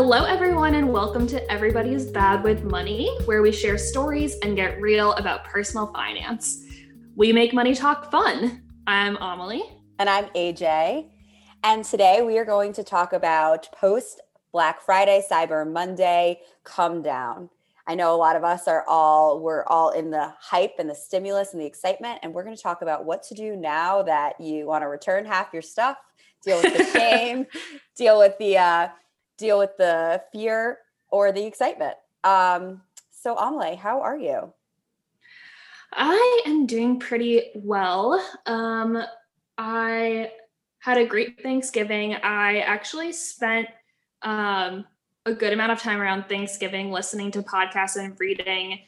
Hello, everyone, and welcome to Everybody's Bad with Money, where we share stories and get real about personal finance. We make money talk fun. I'm Amelie. And I'm AJ. And today we are going to talk about post Black Friday, Cyber Monday, come down. I know a lot of us are all, we're all in the hype and the stimulus and the excitement. And we're going to talk about what to do now that you want to return half your stuff, deal with the shame, deal with the, uh, deal with the fear or the excitement. Um, so, Amelie, how are you? I am doing pretty well. Um, I had a great Thanksgiving. I actually spent um, a good amount of time around Thanksgiving listening to podcasts and reading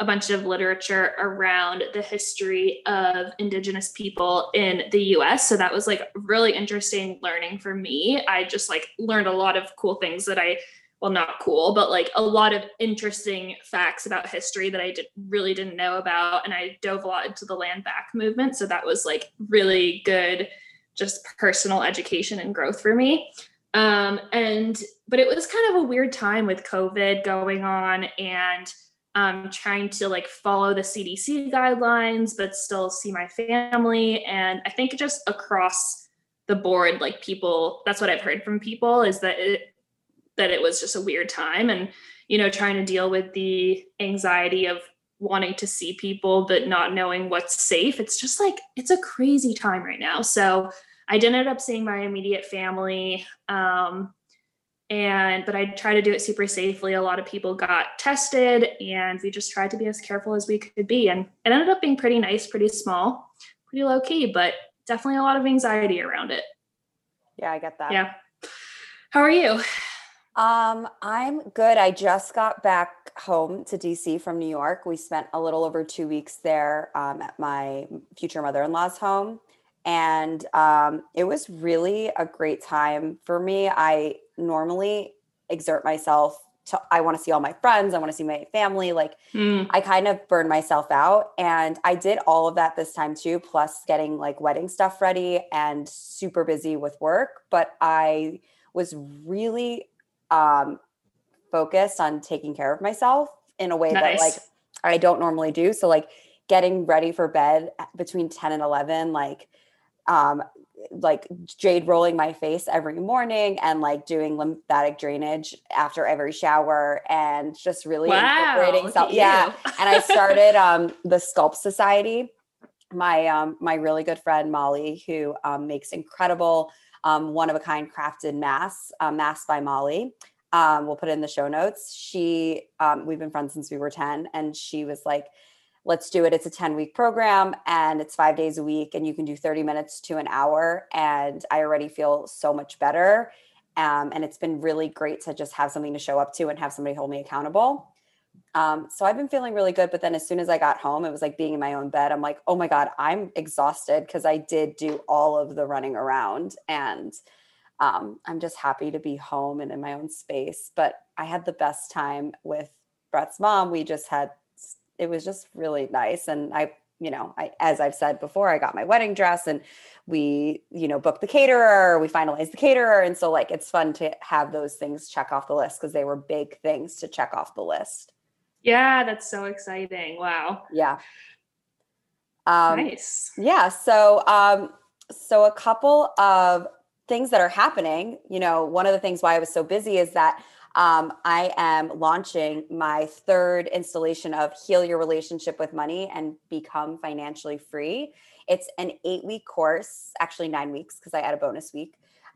a bunch of literature around the history of indigenous people in the US. So that was like really interesting learning for me. I just like learned a lot of cool things that I well not cool, but like a lot of interesting facts about history that I did really didn't know about and I dove a lot into the land back movement. So that was like really good just personal education and growth for me. Um and but it was kind of a weird time with COVID going on and um, trying to like follow the CDC guidelines, but still see my family. And I think just across the board, like people, that's what I've heard from people is that it, that it was just a weird time and, you know, trying to deal with the anxiety of wanting to see people, but not knowing what's safe. It's just like, it's a crazy time right now. So I did end up seeing my immediate family. Um, and but i tried to do it super safely. A lot of people got tested and we just tried to be as careful as we could be. And it ended up being pretty nice pretty small pretty low key but definitely a lot of anxiety around it. Yeah i get that. Yeah. How are you? Um i'm good. I just got back home to dc from new york. We spent a little over two weeks there um, at my future mother-in-law's home. And um, it was really a great time for me. I normally exert myself to, I want to see all my friends, I want to see my family. Like mm. I kind of burn myself out. And I did all of that this time too, plus getting like wedding stuff ready and super busy with work. But I was really um, focused on taking care of myself in a way nice. that like I don't normally do. So like getting ready for bed between 10 and 11, like um, like jade rolling my face every morning and like doing lymphatic drainage after every shower and just really wow, incorporating self yeah and i started um the sculpt society. My um my really good friend molly who um, makes incredible um, one of a kind crafted masks uh, masks by molly um, we'll put it in the show notes. She um, we've been friends since we were 10 and she was like let's do it. It's a 10 week program and it's five days a week, and you can do 30 minutes to an hour. And I already feel so much better. Um, and it's been really great to just have something to show up to and have somebody hold me accountable. Um, so I've been feeling really good. But then as soon as I got home, it was like being in my own bed. I'm like, oh my God, I'm exhausted because I did do all of the running around. And um, I'm just happy to be home and in my own space. But I had the best time with Brett's mom. We just had it was just really nice. And I, you know, I, as I've said before, I got my wedding dress and we, you know, booked the caterer, we finalized the caterer. And so like, it's fun to have those things check off the list because they were big things to check off the list. Yeah. That's so exciting. Wow. Yeah. Um, nice. Yeah. So, um, so a couple of things that are happening, you know, one of the things why I was so busy is that um, I am launching my third installation of Heal Your Relationship with Money and Become Financially Free. It's an eight week course, actually nine weeks because I add a bonus week,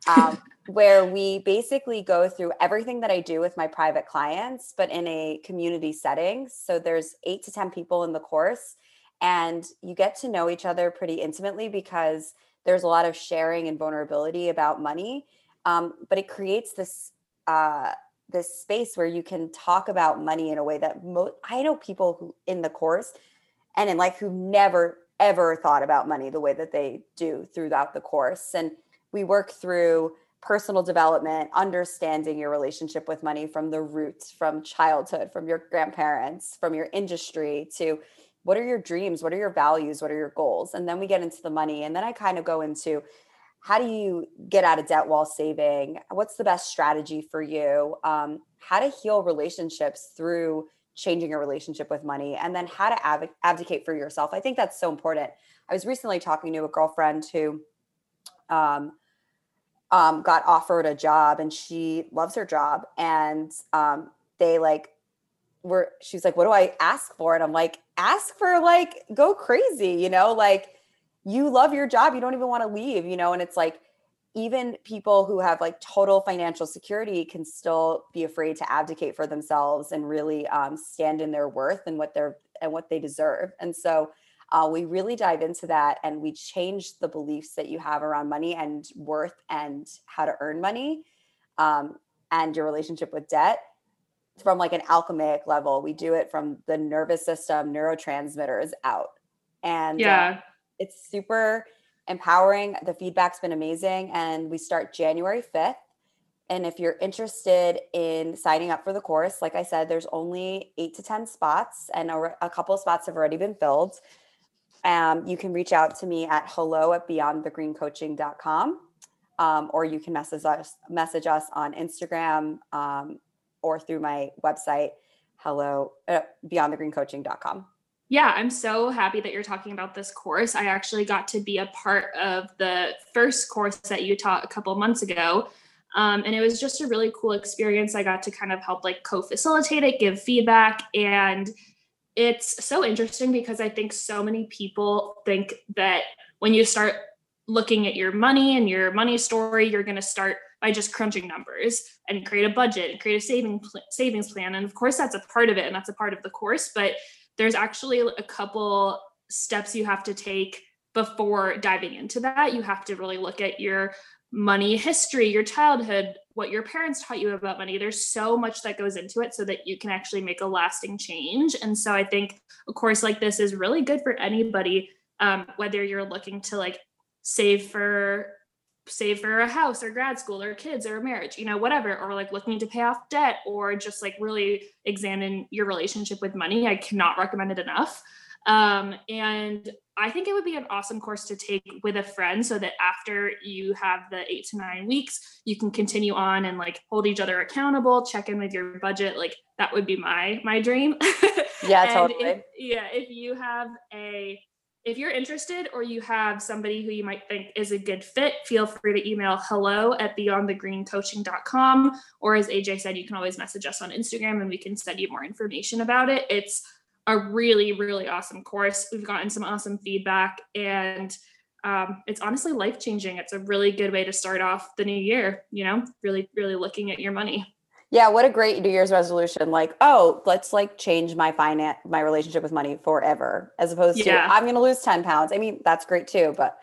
um, where we basically go through everything that I do with my private clients, but in a community setting. So there's eight to 10 people in the course, and you get to know each other pretty intimately because there's a lot of sharing and vulnerability about money. Um, but it creates this uh, this space where you can talk about money in a way that I know people who in the course and in life who never ever thought about money the way that they do throughout the course. And we work through personal development understanding your relationship with money from the roots from childhood from your grandparents from your industry to what are your dreams? What are your values? What are your goals? And then we get into the money. And then i kind of go into how do you get out of debt while saving? What's the best strategy for you? Um, how to heal relationships through changing your relationship with money, and then how to ab- advocate for yourself. I think that's so important. I was recently talking to a girlfriend who um, um, got offered a job and she loves her job. And um, they like were, she's like, what do I ask for? And I'm like, ask for like, go crazy, you know, like you love your job. You don't even want to leave, you know? And it's like, even people who have like total financial security can still be afraid to abdicate for themselves and really um, stand in their worth and what they're and what they deserve. And so uh, we really dive into that and we change the beliefs that you have around money and worth and how to earn money um, and your relationship with debt from like an alchemic level. We do it from the nervous system, neurotransmitters out. And uh, yeah, uh, it's super empowering. The feedback's been amazing. And we start January 5th. And if you're interested in signing up for the course, like I said, there's only eight to 10 spots, and a, a couple spots have already been filled. Um, you can reach out to me at hello at beyondthegreencoaching.com um, or you can message us message us on Instagram um, or through my website hello uh, beyondthegreencoaching.com. Yeah, I'm so happy that you're talking about this course. I actually got to be a part of the first course that you taught a couple months ago. Um, and it was just a really cool experience. I got to kind of help like co-facilitate it, give feedback, and it's so interesting because I think so many people think that when you start looking at your money and your money story, you're going to start by just crunching numbers and create a budget and create a saving pl- savings plan. And of course, that's a part of it and that's a part of the course. But there's actually a couple steps you have to take before diving into that. You have to really look at your money history, your childhood, what your parents taught you about money. There's so much that goes into it so that you can actually make a lasting change. And so I think a course like this is really good for anybody, um, whether you're looking to like save for save for a house or grad school or kids or a marriage, you know, whatever, or like looking to pay off debt or just like really examine your relationship with money. I cannot recommend it enough. Um, and I think it would be an awesome course to take with a friend so that after you have the eight to nine weeks, you can continue on and like hold each other accountable, check in with your budget. Like that would be my my dream. Yeah, totally. If, yeah, if you have a if you're interested or you have somebody who you might think is a good fit, feel free to email hello at beyondthegreencoaching.com. Or as AJ said, you can always message us on Instagram and we can send you more information about it. It's a really, really awesome course. We've gotten some awesome feedback and um, it's honestly life changing. It's a really good way to start off the new year, you know, really, really looking at your money. Yeah, what a great New Year's resolution. Like, oh, let's like change my finance, my relationship with money forever, as opposed to. I'm going to lose 10 pounds. I mean, that's great too, but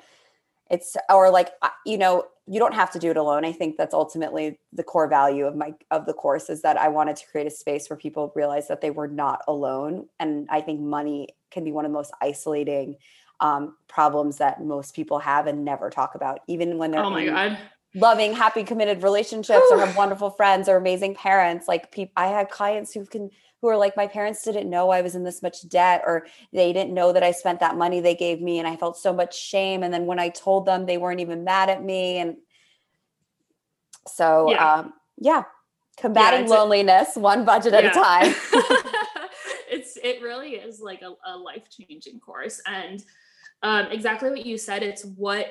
it's, or like, you know, you don't have to do it alone. I think that's ultimately the core value of my of the course is that I wanted to create a space where people realize that they were not alone. And I think money can be one of the most isolating um, problems that most people have and never talk about, even when they're oh my god loving, happy, committed relationships or have wonderful friends or amazing parents. Like people, I had clients who can who are like, my parents didn't know I was in this much debt, or they didn't know that I spent that money they gave me. And I felt so much shame. And then when I told them, they weren't even mad at me. And so, yeah, um, yeah combating yeah, loneliness a, one budget yeah. at a time. it's, it really is like a, a life changing course. And um, exactly what you said, it's what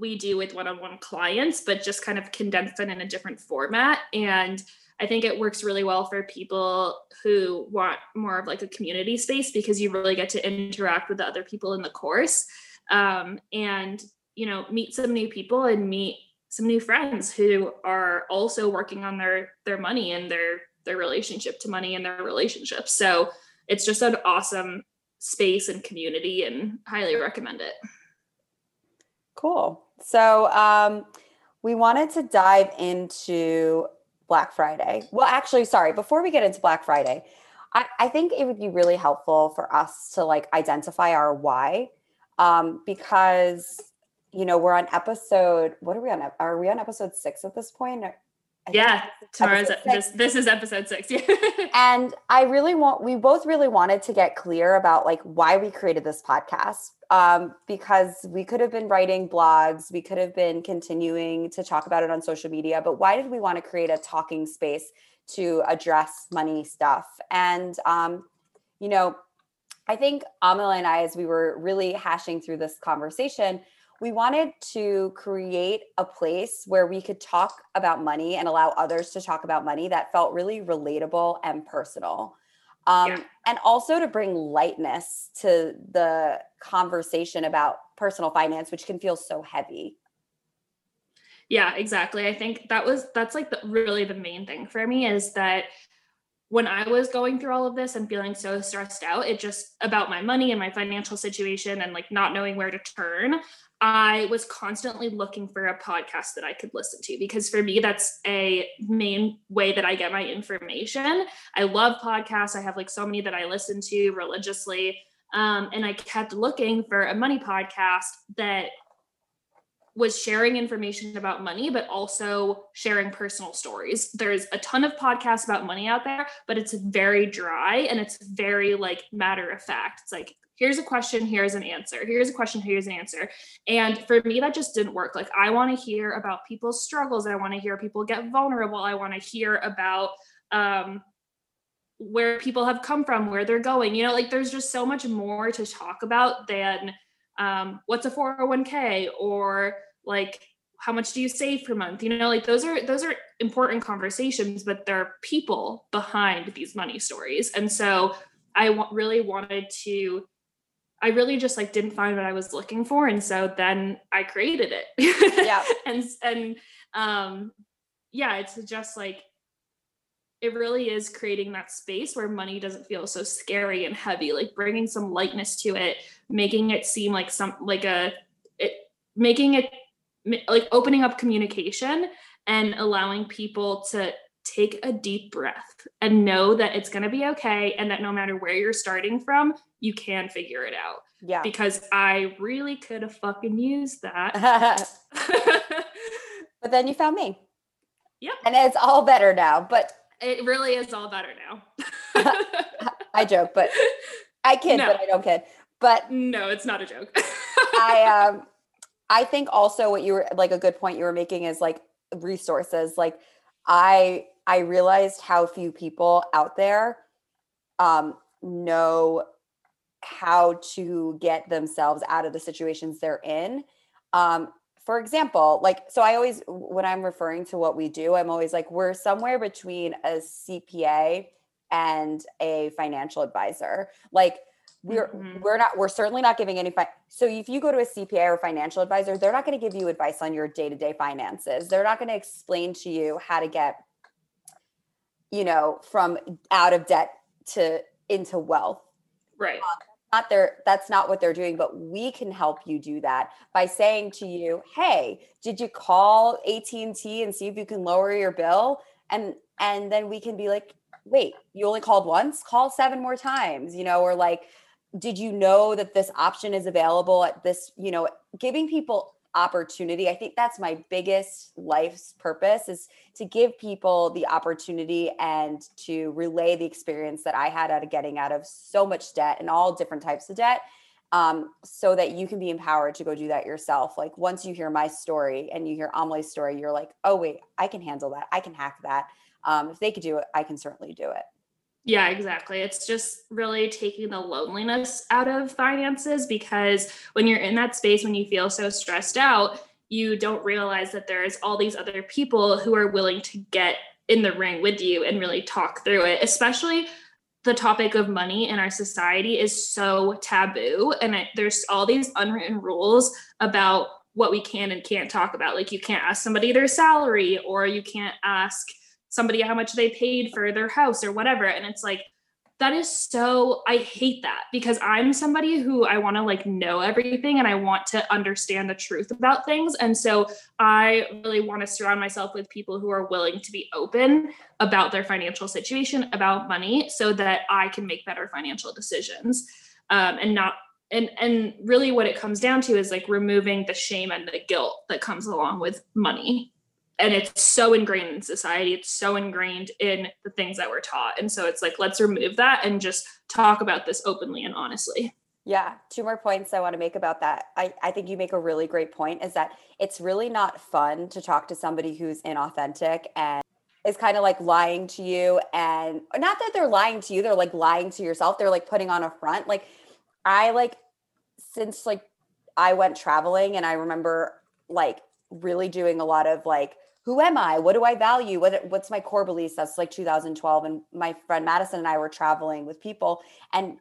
we do with one-on-one clients but just kind of condensed it in a different format. And I think it works really well for people who want more of like a community space because you really get to interact with the other people in the course um, and you know meet some new people and meet some new friends who are also working on their their money and their their relationship to money and their relationships. So it's just an awesome space and community and highly recommend it. Cool so um, we wanted to dive into Black Friday. Well, actually, sorry, before we get into Black Friday, I, I think it would be really helpful for us to like identify our why. Um, because you know, we're on episode, what are we on? Are we on episode six at this point? I yeah, tomorrow's this this is episode six. and I really want we both really wanted to get clear about like why we created this podcast. Um, because we could have been writing blogs, we could have been continuing to talk about it on social media, but why did we want to create a talking space to address money stuff? And um, you know, I think Amala and I, as we were really hashing through this conversation, we wanted to create a place where we could talk about money and allow others to talk about money that felt really relatable and personal. Um, yeah. And also to bring lightness to the conversation about personal finance, which can feel so heavy. Yeah, exactly. I think that was that's like the, really the main thing for me is that when I was going through all of this and feeling so stressed out, it just about my money and my financial situation and like not knowing where to turn, I was constantly looking for a podcast that I could listen to because for me, that's a main way that I get my information. I love podcasts. I have like so many that I listen to religiously. Um, and I kept looking for a money podcast that was sharing information about money, but also sharing personal stories. There's a ton of podcasts about money out there, but it's very dry and it's very like matter of fact. It's like here's a question, here's an answer. Here's a question, here's an answer. And for me, that just didn't work. Like, I want to hear about people's struggles. I want to hear people get vulnerable. I want to hear about, um, where people have come from, where they're going. You know, like there's just so much more to talk about than um, what's a 401k or like how much do you save per month? You know, like those are those are important conversations, but there are people behind these money stories. And so I w- really wanted to I really just like didn't find what I was looking for. And so then I created it. Yeah. and and um yeah, it's just like it really is creating that space where money doesn't feel so scary and heavy, like bringing some lightness to it, making it seem like some like a it making it like opening up communication and allowing people to take a deep breath and know that it's going to be okay and that no matter where you're starting from, you can figure it out. Yeah. Because I really could have fucking used that. but then you found me. Yep. And it's all better now. But it really is all better now. I joke, but I kid, no. but I don't kid. But no, it's not a joke. I um I think also what you were like a good point you were making is like resources. Like I I realized how few people out there um, know how to get themselves out of the situations they're in. Um, for example, like, so I always, when I'm referring to what we do, I'm always like, we're somewhere between a CPA and a financial advisor. Like, we're mm-hmm. we're not we're certainly not giving any fi- so if you go to a cpa or financial advisor they're not going to give you advice on your day-to-day finances they're not going to explain to you how to get you know, from out of debt to into wealth. Right. Um, not their that's not what they're doing, but we can help you do that by saying to you, "Hey, did you call AT&T and see if you can lower your bill?" And and then we can be like, "Wait, you only called once? Call seven more times." You know, or like, "Did you know that this option is available at this, you know, giving people opportunity. I think that's my biggest life's purpose is to give people the opportunity and to relay the experience that I had out of getting out of so much debt and all different types of debt um, so that you can be empowered to go do that yourself. Like once you hear my story and you hear Amale's story, you're like, oh, wait, I can handle that. I can hack that. Um, if they could do it, I can certainly do it. Yeah, exactly. It's just really taking the loneliness out of finances because when you're in that space, when you feel so stressed out, you don't realize that there's all these other people who are willing to get in the ring with you and really talk through it, especially the topic of money in our society is so taboo and there's all these unwritten rules about what we can and can't talk about like you can't ask somebody their salary or you can't ask somebody how much they paid for their house or whatever. And it's like that is so i hate that because i'm somebody who i want to like know everything and i want to understand the truth about things. And so i really want to surround myself with people who are willing to be open about their financial situation about money so that i can make better financial decisions. Um, and not and and really what it comes down to is like removing the shame and the guilt that comes along with money and it's so ingrained in society. It's so ingrained in the things that we're taught. And so it's like let's remove that and just talk about this openly and honestly. Yeah two more points i want to make about that. I, I think you make a really great point is that it's really not fun to talk to somebody who's inauthentic and is kind of like lying to you and not that they're lying to you they're like lying to yourself. They're like putting on a front. Like i like since like i went traveling and i remember like really doing a lot of like who am i? What do i value? What what's my core beliefs? That's like 2012 and my friend madison and i were traveling with people and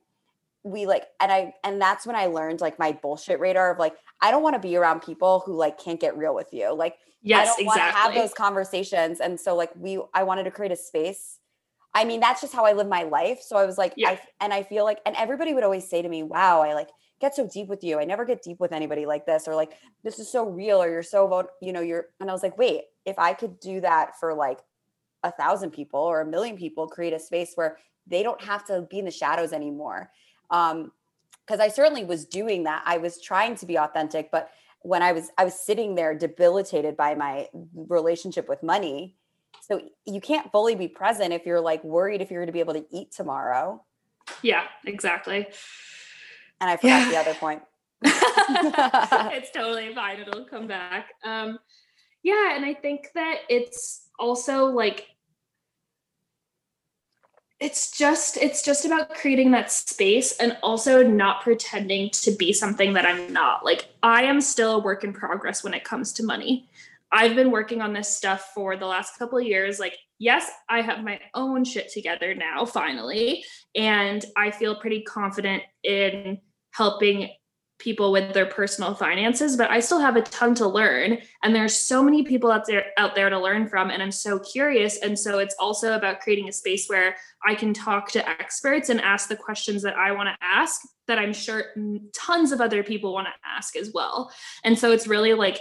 we like and i and that's when i learned like my bullshit radar of like i don't want to be around people who like can't get real with you. Like yes i don't exactly want to have those conversations and so like we i wanted to create a space i mean that's just how i live my life. So i was like Yeah. i and i feel like and everybody would always say to me wow i like get so deep with you. I never get deep with anybody like this or like this is so real or you're so you know you're and i was like wait if i could do that for like a thousand people or a million people create a space where they don't have to be in the shadows anymore. Um because i certainly was doing that. I was trying to be authentic but when i was i was sitting there debilitated by my relationship with money so you can't fully be present if you're like worried if you're going to be able to eat tomorrow yeah exactly and i forgot Yeah. the other point it's totally fine. It'll come back. Um, yeah, and I think that it's also like it's just it's just about creating that space and also not pretending to be something that I'm not. Like I am still a work in progress when it comes to money. I've been working on this stuff for the last couple of years. Like, yes, I have my own shit together now, finally. And I feel pretty confident in helping people with their personal finances but i still have a ton to learn and there's so many people out there out there to learn from and i'm so curious and so it's also about creating a space where i can talk to experts and ask the questions that i want to ask that i'm sure tons of other people want to ask as well and so it's really like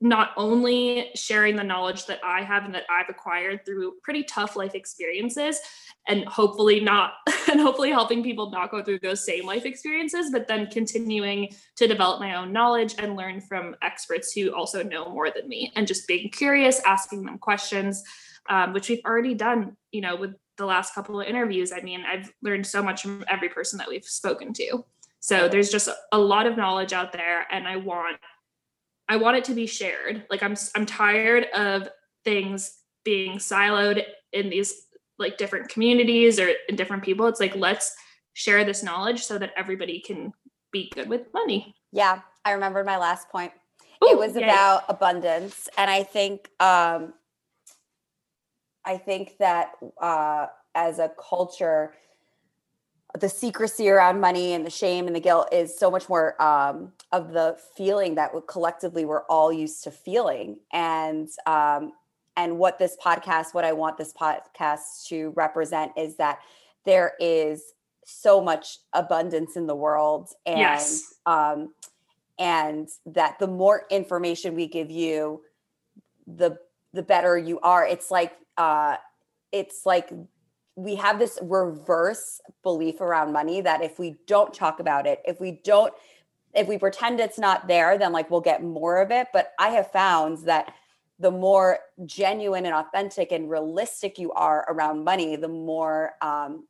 not only sharing the knowledge that I have and that I've acquired through pretty tough life experiences and hopefully not and hopefully helping people not go through those same life experiences but then continuing to develop my own knowledge and learn from experts who also know more than me and just being curious asking them questions um, which we've already done you know with the last couple of interviews. I mean i've learned so much from every person that we've spoken to. So there's just a lot of knowledge out there and i want I want it to be shared. Like I'm I'm tired of things being siloed in these like different communities or in different people. It's like let's share this knowledge so that everybody can be good with money. yeah i remembered my last point Ooh, it was about abundance and i think um i think that uh as a culture the secrecy around money and the shame and the guilt is so much more um of the feeling that we- collectively we're all used to feeling and um and what this podcast what i want this podcast to represent is that there is so much abundance in the world and Yes. um and that the more information we give you the the better you are it's like uh it's like we have this reverse belief around money that if we don't talk about it if we don't if we pretend it's not there then like we'll get more of it. But i have found that the more genuine and authentic and realistic you are around money the more um,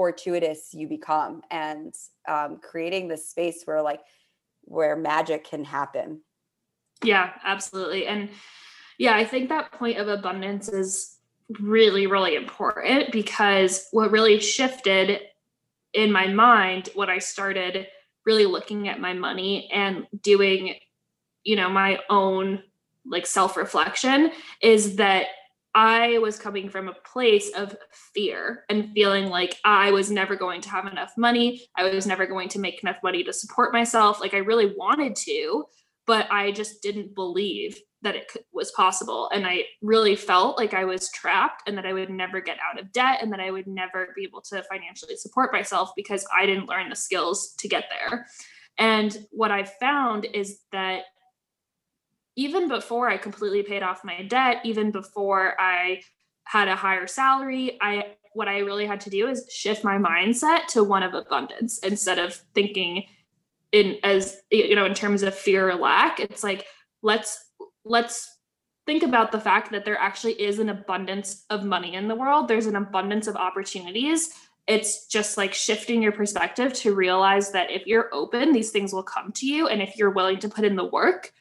fortuitous you become. And um, creating this space where like where magic can happen. Yeah, absolutely. And yeah, I think that point of abundance is really, really important because what really shifted in my mind when I started really looking at my money and doing, you know, my own like self reflection is that I was coming from a place of fear and feeling like I was never going to have enough money. I was never going to make enough money to support myself. Like I really wanted to, but I just didn't believe that it was possible. And I really felt like I was trapped and that I would never get out of debt and that I would never be able to financially support myself because I didn't learn the skills to get there. And what I found is that even before I completely paid off my debt, even before I had a higher salary, I what I really had to do is shift my mindset to one of abundance instead of thinking in as you know in terms of fear or lack. It's like let's let's think about the fact that there actually is an abundance of money in the world. There's an abundance of opportunities. It's just like shifting your perspective to realize that if you're open, these things will come to you. And if you're willing to put in the work,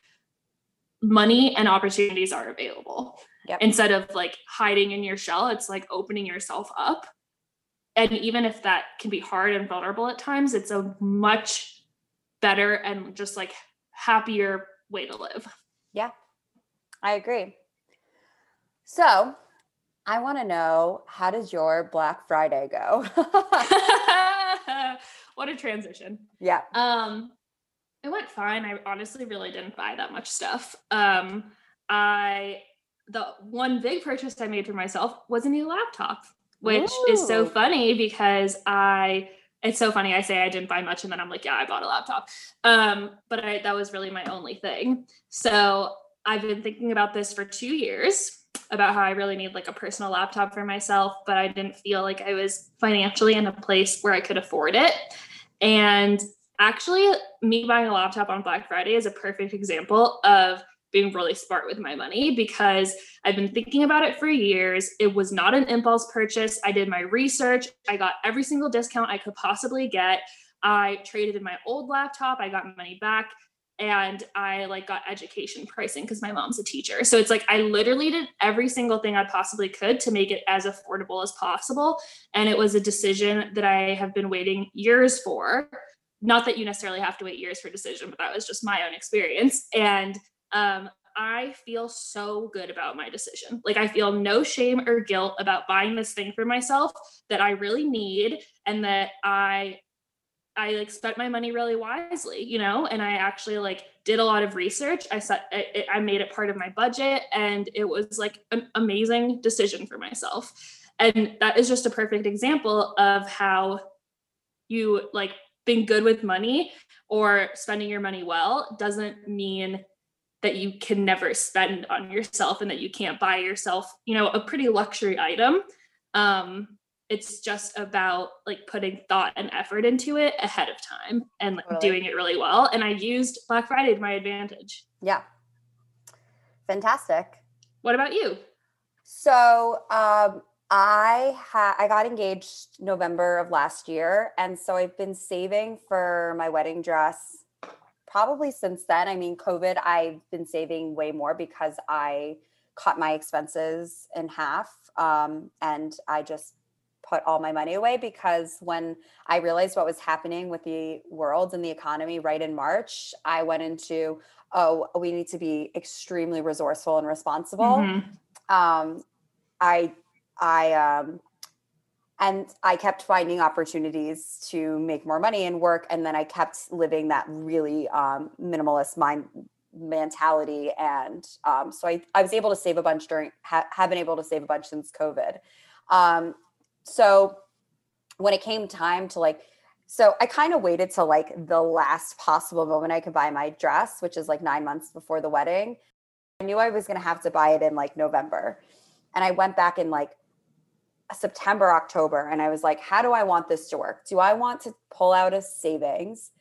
money and opportunities are available. Yep. Instead of like hiding in your shell, it's like opening yourself up. And even if that can be hard and vulnerable at times, it's a much better and just like happier way to live. Yeah, I agree. So, I want to know how does your Black Friday go? what a transition. Yeah. Um it went fine. I honestly really didn't buy that much stuff. Um I the one big purchase I made for myself was a new laptop, which Ooh. is so funny because I it's so funny I say I didn't buy much and then I'm like, yeah, I bought a laptop. Um but I that was really my only thing. So I've been thinking about this for 2 years about how I really need like a personal laptop for myself, but I didn't feel like I was financially in a place where I could afford it. And actually, me buying a laptop on Black Friday is a perfect example of being really smart with my money because I've been thinking about it for years. It was not an impulse purchase. I did my research, I got every single discount I could possibly get. I traded in my old laptop, I got money back and I like got education pricing because my mom's a teacher. So it's like I literally did every single thing I possibly could to make it as affordable as possible. And it was a decision that I have been waiting years for. Not that you necessarily have to wait years for a decision, but that was just my own experience. And um, I feel so good about my decision. Like I feel no shame or guilt about buying this thing for myself that I really need and that I I like spent my money really wisely, you know, and I actually like did a lot of research. I set I made it part of my budget and it was like an amazing decision for myself. And that is just a perfect example of how you like being good with money or spending your money well doesn't mean that you can never spend on yourself and that you can't buy yourself, you know, a pretty luxury item. Um, it's just about like putting thought and effort into it ahead of time and like, totally. doing it really well and i used black friday to my advantage. Yeah. Fantastic. What about you? So um i had i got engaged november of last year and so i've been saving for my wedding dress probably since then. I mean covid i've been saving way more because i cut my expenses in half um, and i just put all my money away because when I realized what was happening with the world and the economy right in March, I went into, oh, we need to be extremely resourceful and responsible. Mm-hmm. Um, I, I, um, and I kept finding opportunities to make more money and work. And then I kept living that really um, minimalist mind mentality. And um, so I, I was able to save a bunch during, ha- have been able to save a bunch since COVID. Um, so when it came time to like so I kind of waited till like the last possible moment I could buy my dress, which is like nine months before the wedding. I knew I was going to have to buy it in like November. And I went back in like September, October, and I was like, how do I want this to work? Do I want to pull out a savings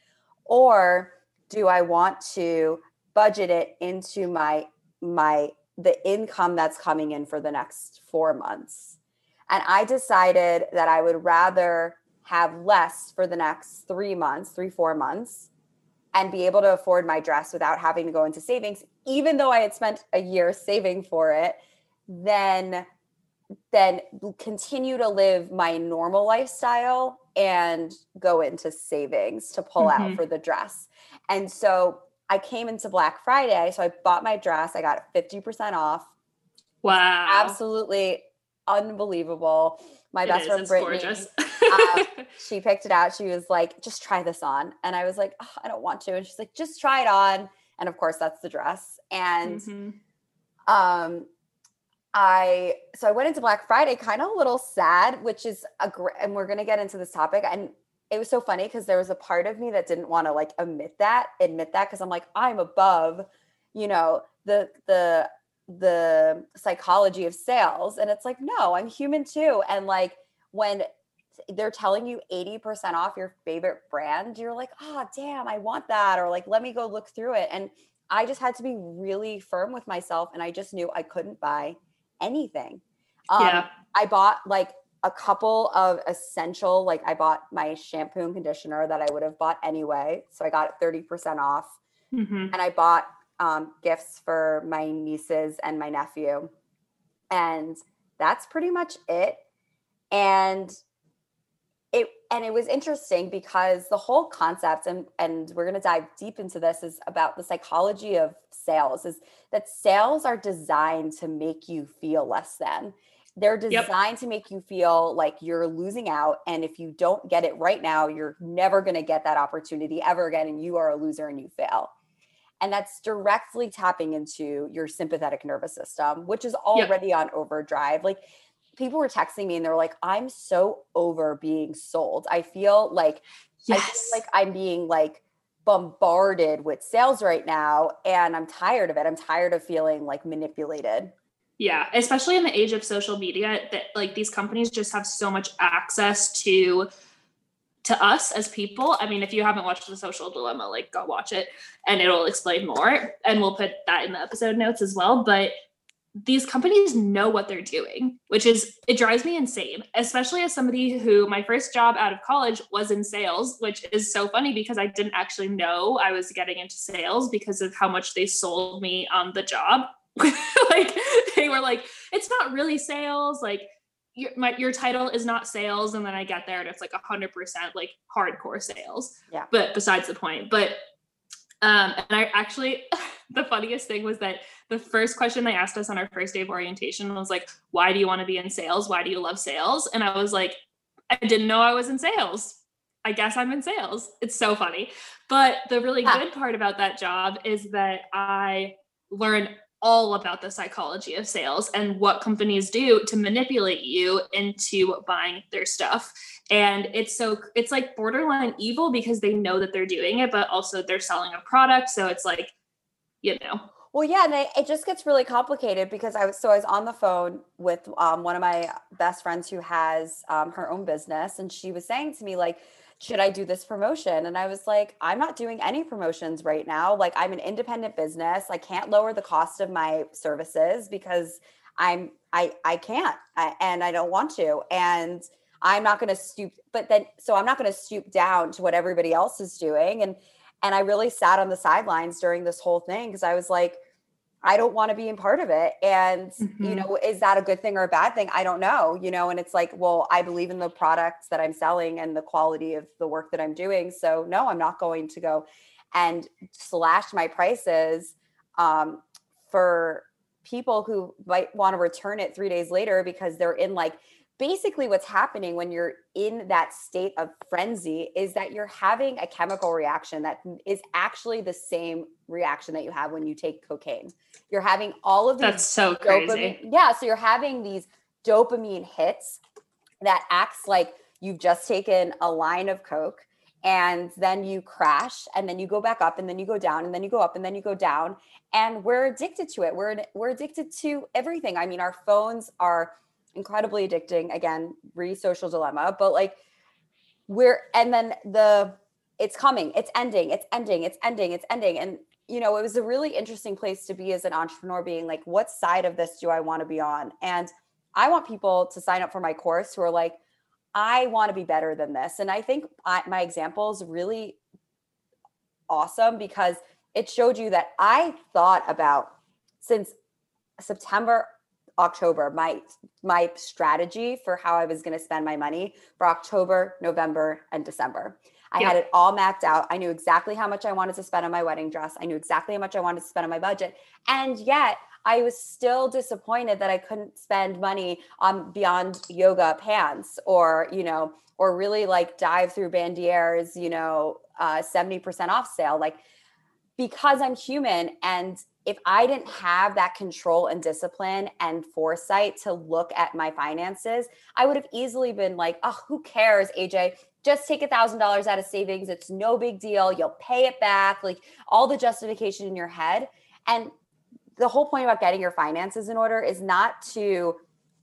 or do I want to budget it into my my the income that's coming in for the next 4 months? And I decided that I would rather have less for the next three months, three, four months, and be able to afford my dress without having to go into savings, even though I had spent a year saving for it, then then continue to live my normal lifestyle and go into savings to pull mm-hmm. out for the dress. And so I came into Black Friday. So I bought my dress. I got 50% off. Wow. Absolutely unbelievable. My best friend Brittany, uh, she picked it out. She was like, "Just try this on," and I was like, oh, "I don't want to." And she's like, "Just try it on." And of course, that's the dress. And mm-hmm. um, I so I went into Black Friday kind of a little sad, which is a great. And we're gonna get into this topic. And it was so funny because there was a part of me that didn't want to like admit that, admit that, because I'm like, I'm above, you know, the the the psychology of sales and it's like no i'm human too and like when they're telling you 80% off your favorite brand you're like oh damn i want that or like let me go look through it and I just had to be really firm with myself and I just knew I couldn't buy anything. Um, yeah. I bought like a couple of essential, like I bought my shampoo and conditioner that I would have bought anyway. So I got it 30% off. Mm-hmm. And I bought um, gifts for my nieces and my nephew. And that's pretty much it. And it and it was interesting because the whole concept and and we're going to dive deep into this is about the psychology of sales is that sales are designed to make you feel less than they're designed yep. to make you feel like you're losing out and if you don't get it right now you're never going to get that opportunity ever again and you are a loser and you fail and that's directly tapping into your sympathetic nervous system which is already yep. on overdrive like people were texting me and they were like, I'm so over being sold. I feel like yes. I feel like I'm being like bombarded with sales right now and I'm tired of it. I'm tired of feeling like manipulated. Yeah, especially in the age of social media that like these companies just have so much access to to us as people. I mean, if you haven't watched the social dilemma, like go watch it and it'll explain more and we'll put that in the episode notes as well, but these companies know what they're doing, which is it drives me insane, especially as somebody who my first job out of college was in sales, which is so funny because I didn't actually know I was getting into sales because of how much they sold me on the job. like they were like, it's not really sales, like your my your title is not sales, and then I get there and it's like a hundred percent like hardcore sales. Yeah. But besides the point, but um, and I actually the funniest thing was that the first question they asked us on our first day of orientation was like, why do you want to be in sales? Why do you love sales? And I was like, I didn't know I was in sales. I guess I'm in sales. It's so funny. But the really good part about that job is that I learned all about the psychology of sales and what companies do to manipulate you into buying their stuff. And it's so it's like borderline evil because they know that they're doing it, but also they're selling a product. So it's like, you know, well, yeah, and it, it just gets really complicated because I was so I was on the phone with um, one of my best friends who has um, her own business, and she was saying to me like, "Should I do this promotion?" And I was like, "I'm not doing any promotions right now. Like, I'm an independent business. I can't lower the cost of my services because I'm I I can't, I, and I don't want to, and." I'm not going to stoop, but then, so I'm not going to stoop down to what everybody else is doing. And and I really sat on the sidelines during this whole thing because I was like, I don't want to be in part of it. And, mm-hmm. you know, is that a good thing or a bad thing? I don't know, you know, and it's like, well, I believe in the products that I'm selling and the quality of the work that I'm doing. So, no, I'm not going to go and slash my prices um, for people who might want to return it three days later because they're in like basically what's happening when you're in that state of frenzy is that you're having a chemical reaction that is actually the same reaction that you have when you take cocaine. You're having all of these That's so crazy. Yeah, so you're having these dopamine hits that acts like you've just taken a line of coke and then you crash and then you go back up and then you go down and then you go up and then you go down and we're addicted to it. We're we're addicted to everything. I mean, our phones are incredibly addicting. Again, re social dilemma, but like we're, and then the, it's coming, it's ending, it's ending, it's ending, it's ending. And, you know, it was a really interesting place to be as an entrepreneur, being like, what side of this do I want to be on? And I want people to sign up for my course who are like, I want to be better than this. And I think I, my example is really awesome because it showed you that I thought about since September, October, my my strategy for how I was going to spend my money for October, November, and December. I had it all mapped out. I knew exactly how much I wanted to spend on my wedding dress. I knew exactly how much I wanted to spend on my budget. And yet I was still disappointed that I couldn't spend money on beyond yoga pants or, you know, or really like dive through Bandier's, you know, uh, 70% off sale. Like because I'm human and if I didn't have that control and discipline and foresight to look at my finances, I would have easily been like, oh, who cares, AJ? Just take a thousand dollars out of savings. It's no big deal. You'll pay it back. Like all the justification in your head. And the whole point about getting your finances in order is not to,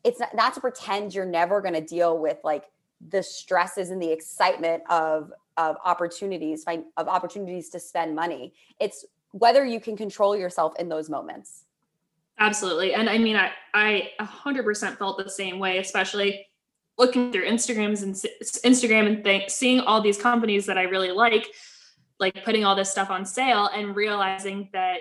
it's not, not to pretend you're never going to deal with like the stresses and the excitement of of opportunities find of opportunities to spend money it's whether you can control yourself in those moments. Absolutely. And I mean, I, I 100% felt the same way, especially looking through Instagrams and Instagram and seeing all these companies that I really like, like putting all this stuff on sale and realizing that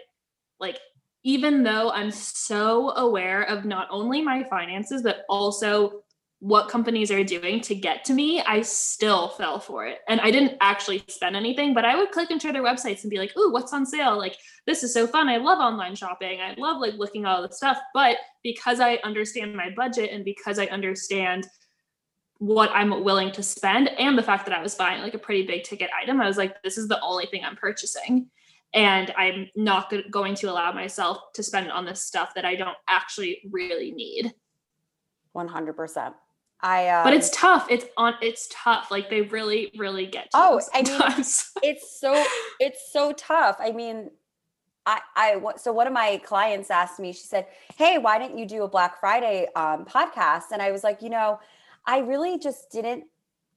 like even though I'm so aware of not only my finances, but also what companies are doing to get to me, I still fell for it. And I didn't actually spend anything, but I would click into their websites and be like, "Ooh, what's on sale? Like this is so fun. I love online shopping. I love like looking at all the stuff." But because I understand my budget and because I understand what I'm willing to spend and the fact that I was buying like a pretty big ticket item, I was like, this is the only thing I'm purchasing. And I'm not going to allow myself to spend on this stuff that I don't actually really need. 100%. I, um, but it's um, tough. It's on. It's tough. Like they really, really get. oh, I mean, it's so it's so tough. I mean, I I so one of my clients asked me. She said, "Hey, why didn't you do a Black Friday um, podcast?" And I was like, you know, I really just didn't.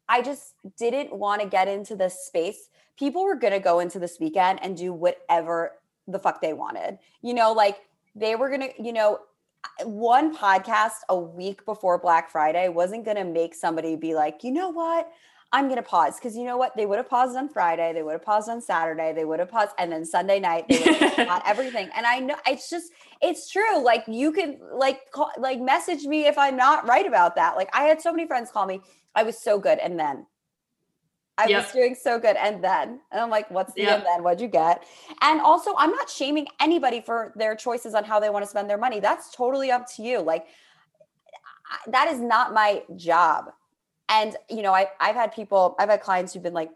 I just didn't want to get into this space. People were gonna go into this weekend and do whatever the fuck they wanted. You know, like they were gonna, you know, one podcast a week before Black Friday wasn't going to make somebody be like, you know what? I'm going to pause because you know what? They would have paused on Friday. They would have paused on Saturday. They would have paused. And then Sunday night, they would have everything. And I know it's just, it's true. Like you can like, call, like message me if I'm not right about that. Like I had so many friends call me. I was so good. And then I yep. was doing so good. And then, and I'm like, what's the yep. and then? What'd you get? And also, I'm not shaming anybody for their choices on how they want to spend their money. That's totally up to you. Like, that is not my job. And, you know, I, I've had people, I've had clients who've been like,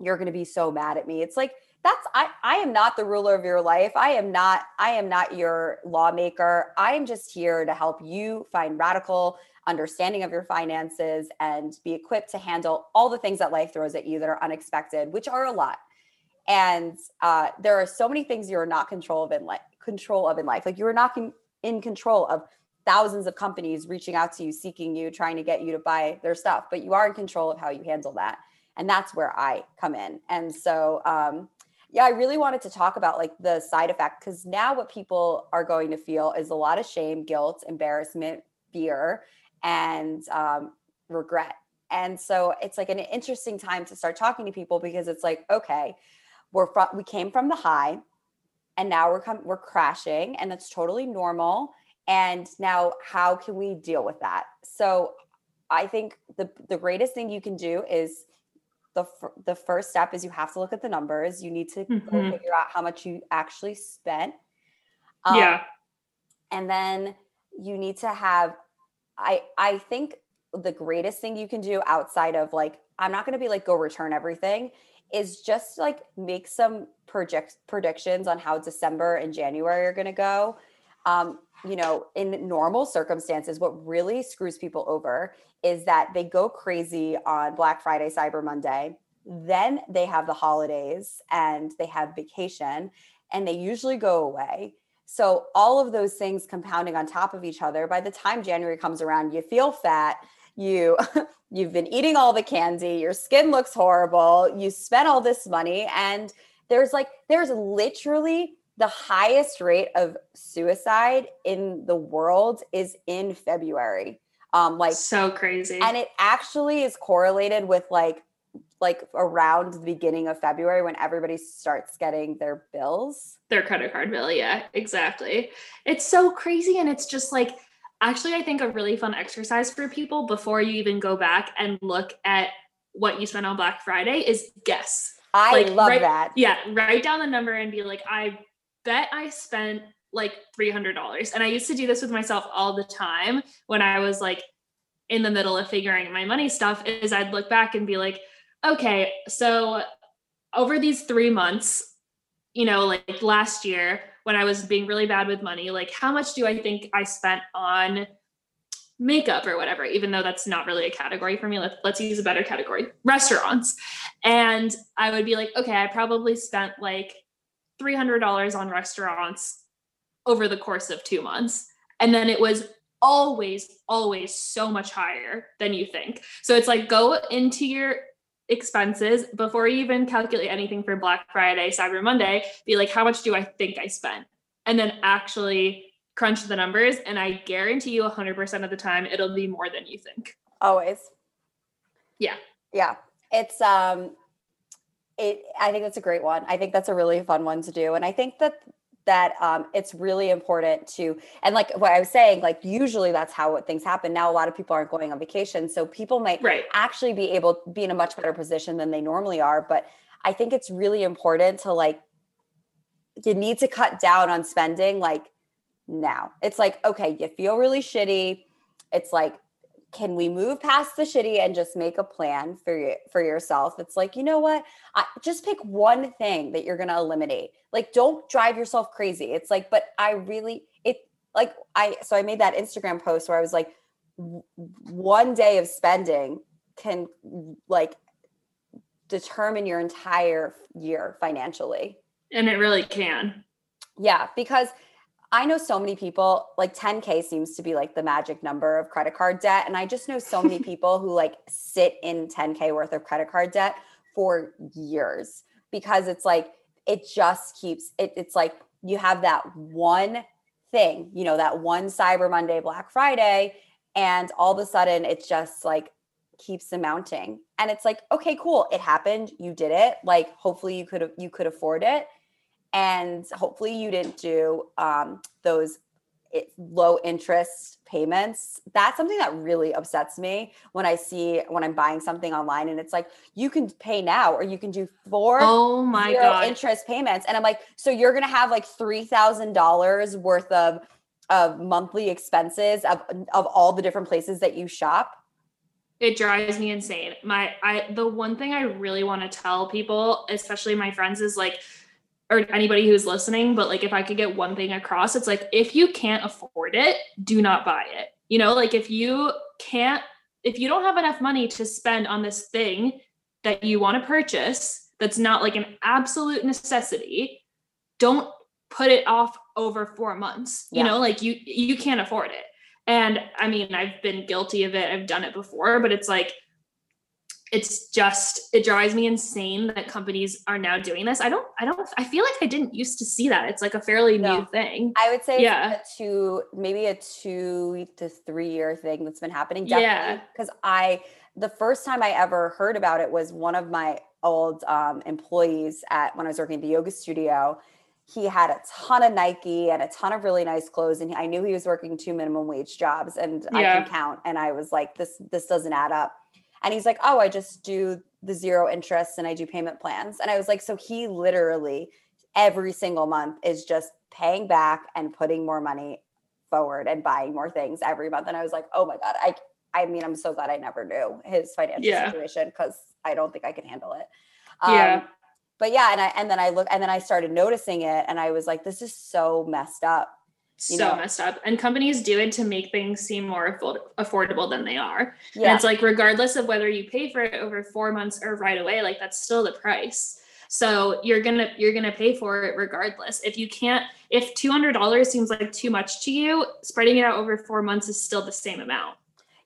you're going to be so mad at me. It's like, that's I I am not the ruler of your life. I am not I am not your lawmaker. I am just here to help you find radical understanding of your finances and be equipped to handle all the things that life throws at you that are unexpected, which are a lot. And uh, there are so many things you're not control of in life, control of in life. Like you're not in control of thousands of companies reaching out to you, seeking you, trying to get you to buy their stuff, but you are in control of how you handle that. And that's where I come in. And so, um, yeah, I really wanted to talk about like the side effect because now what people are going to feel is a lot of shame, guilt, embarrassment, fear and um, regret. And so it's like an interesting time to start talking to people because it's like, okay, we're from, we came from the high and now we're com- we're crashing and that's totally normal. And now how can we deal with that? So I think the the greatest thing you can do is the f- the first step is you have to look at the numbers. You need to mm-hmm. figure out how much you actually spent. Um, yeah. And then you need to have I I think the greatest thing you can do outside of like I'm not going to be like go return everything is just like make some project predictions on how December and January are going to go. Um, you know, in normal circumstances, what really screws people over is that they go crazy on Black Friday, Cyber Monday. Then they have the holidays and they have vacation and they usually go away. So all of those things compounding on top of each other, by the time January comes around, you feel fat, you you've been eating all the candy, your skin looks horrible, you spent all this money and there's like there's literally the highest rate of suicide in the world is in February. Um like so crazy. And it actually is correlated with like like around the beginning of February when everybody starts getting their bills. Their credit card bill. Yeah, exactly. It's so crazy. And it's just like, actually, I think a really fun exercise for people before you even go back and look at what you spent on Black Friday is guess. I like, love write, that. Yeah, write down the number and be like, I bet I spent like $300. And I used to do this with myself all the time when I was like in the middle of figuring my money stuff is I'd look back and be like, okay, so over these three months, you know, like last year when I was being really bad with money, like how much do I think I spent on makeup or whatever, even though that's not really a category for me. Let's, let's use a better category restaurants. And I would be like, okay, I probably spent like $300 on restaurants over the course of two months. And then it was always, always so much higher than you think. So it's like go into your expenses before you even calculate anything for Black Friday, Cyber Monday. Be like, how much do I think I spent? And then actually crunch the numbers. And I guarantee you 100% of the time, it'll be more than you think. Always. Yeah. Yeah. It's, um, it, I think that's a great one. I think that's a really fun one to do. And I think that that um, it's really important to and like what i was saying like usually that's how things happen. Now a lot of people aren't going on vacation so people might right. actually be able to be in a much better position than they normally are but i think it's really important to like you need to cut down on spending like now. It's like okay you feel really shitty. It's like can we move past the shitty and just make a plan for you for yourself? It's like you know what? I, just pick one thing that you're going to eliminate. Like don't drive yourself crazy. It's like but i really it like i so i made that instagram post where i was like one day of spending can like determine your entire year financially. And it really can. Yeah because I know so many people, like 10K seems to be like the magic number of credit card debt. And I just know so many people who like sit in 10K worth of credit card debt for years because it's like, it just keeps it, it's like you have that one thing, you know, that one Cyber Monday, Black Friday, and all of a sudden it's just like keeps amounting. And it's like, okay, cool, it happened, you did it. Like hopefully you could you could afford it and hopefully you didn't do um, those low interest payments. That's something that really upsets me when i see when i'm buying something online and it's like you can pay now or you can do four oh my god interest payments. And i'm like so you're gonna have like $3000 worth of of monthly expenses of of all the different places that you shop? It drives me insane. My i the one thing i really want to tell people especially my friends is like or anybody who's listening, but like if I could get one thing across, it's like if you can't afford it, do not buy it. You know, like if you can't, if you don't have enough money to spend on this thing that you want to purchase, that's not like an absolute necessity, don't put it off over four months. You know, like you you can't afford it. And I mean, I've been guilty of it. I've done it before, but it's like it's just it drives me insane that companies are now doing this. I don't I don't I feel like I didn't used to see that. It's like a fairly no. new thing. I would say yeah. two maybe a 2 to 3 year thing that's been happening definitely yeah. cuz I the first time I ever heard about it was one of my old um, employees at when I was working at the yoga studio. He had a ton of Nike and a ton of really nice clothes, and I knew he was working two minimum wage jobs, and yeah. I can count. And I was like, "This this doesn't add up." And he's like, oh, I just do the zero interest and I do payment plans. And I was like, so he literally every single month is just paying back and putting more money forward and buying more things every month. And I was like, oh my God, I I mean, I'm so glad I never knew his financial yeah. situation because I don't think I could handle it. Um, yeah. But yeah, and I and then I look and then I started noticing it, and I was like, this is so messed up so know? messed up. And companies do it to make things seem more affordable than they are. Yeah. and it's like regardless of whether you pay for it over four months or right away like that's still the price. So you're gonna you're gonna pay for it regardless. If you can't if $200 seems like too much to you spreading it out over four months is still the same amount.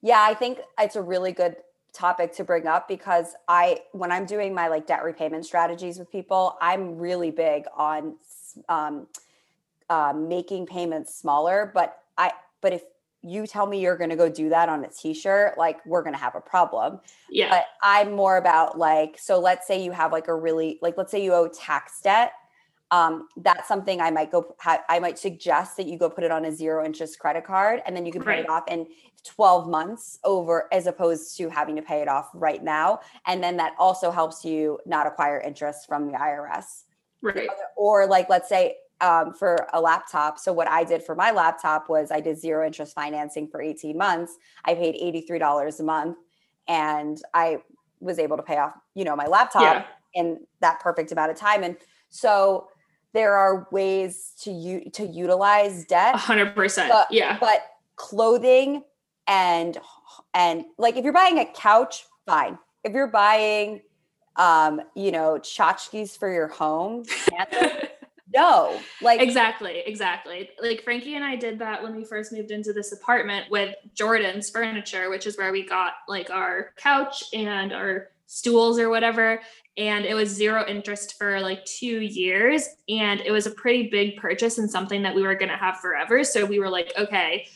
Yeah i think it's a really good topic to bring up because i when i'm doing my like debt repayment strategies with people i'm really big on um, uh, making payments smaller. But I, but if you tell me you're going to go do that on a t-shirt, like we're going to have a problem. Yeah. But I'm more about like, so let's say you have like a really, like, let's say you owe tax debt. Um, that's something I might go, ha- I might suggest that you go put it on a zero interest credit card and then you can pay right. it off in 12 months over as opposed to having to pay it off right now. And then that also helps you not acquire interest from the IRS. Right. Or like, let's say um, for a laptop. So what I did for my laptop was I did zero interest financing for 18 months. I paid $83 a month and I was able to pay off, you know, my laptop yeah. in that perfect amount of time. And so there are ways to u- to utilize debt. hundred percent. Yeah. But clothing and and like if you're buying a couch, fine. If you're buying um, you know, tchotchkes for your home, no like exactly exactly. Like frankie and i did that when we first moved into this apartment with jordan's furniture which is where we got like our couch and our stools or whatever and it was zero interest for like two years and it was a pretty big purchase and something that we were going to have forever so we were like okay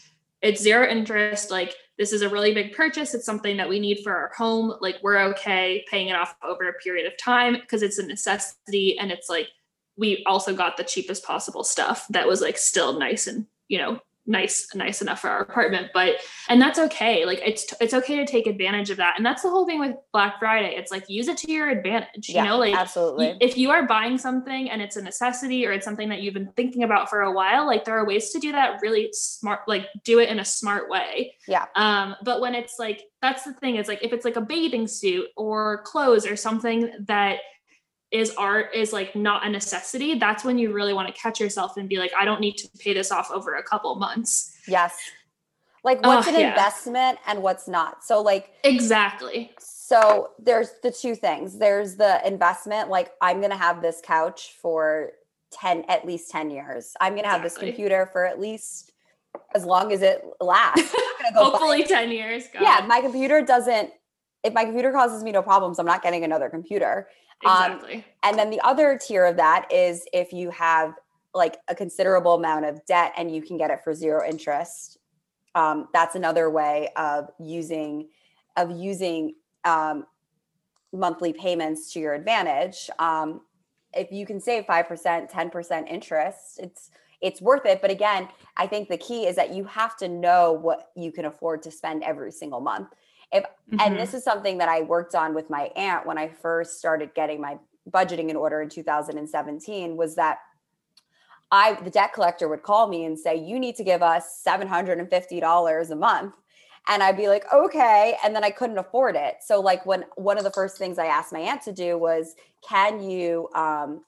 it's zero interest like this is a really big purchase it's something that we need for our home like we're okay paying it off over a period of time because it's a necessity and it's like we also got the cheapest possible stuff that was like still nice and you know nice nice enough for our apartment but and that's okay like it's it's okay to take advantage of that and that's the whole thing with black friday it's like use it to your advantage Yeah, you know like absolutely. if you are buying something and it's a necessity or it's something that you've been thinking about for a while like there are ways to do that really smart like do it in a smart way Yeah. um but when it's like that's the thing is like if it's like a bathing suit or clothes or something that is art is like not a necessity that's when you really want to catch yourself and be like i don't need to pay this off over a couple months Yes. Like what's Oh, an yeah. investment and what's not. So like exactly so there's the two things. There's the investment like I'm going to have this couch for 10 at least 10 years. I'm going to have this computer for at least as long as it lasts. Gonna go hopefully 10 years God. yeah, my computer doesn't if my computer causes me no problems, I'm not getting another computer. um, exactly And then the other tier of that is if you have like a considerable amount of debt and you can get it for zero interest. Um, that's another way of using of using um, monthly payments to your advantage. Um, if you can save five percent, ten percent interest, it's it's worth it. But again, I think the key is that you have to know what you can afford to spend every single month and Mhm. this is something that I worked on with my aunt when I first started getting my budgeting in order in 2017 was that I the debt collector would call me and say you need to give us $750 a month. And I'd be like okay. And then I couldn't afford it. So like when one of the first things I asked my aunt to do was can you um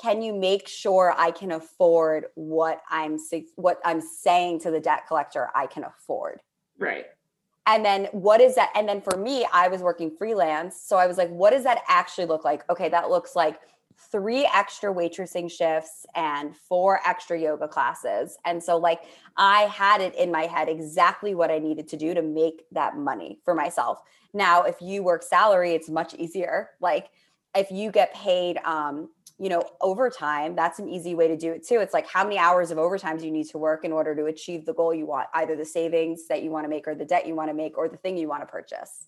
can you make sure I can afford what I'm what I'm saying to the debt collector I can afford? Right and then what is that and then for me i was working freelance so i was like what does that actually look like? Okay that looks like three extra waitressing shifts and four extra yoga classes. And so like i had it in my head exactly what i needed to do to make that money for myself. Now if you work salary it's much easier. Like if you get paid um you know overtime that's an easy way to do it too it's like how many hours of overtime do you need to work in order to achieve the goal you want either the savings that you want to make or the debt you want to make or the thing you want to purchase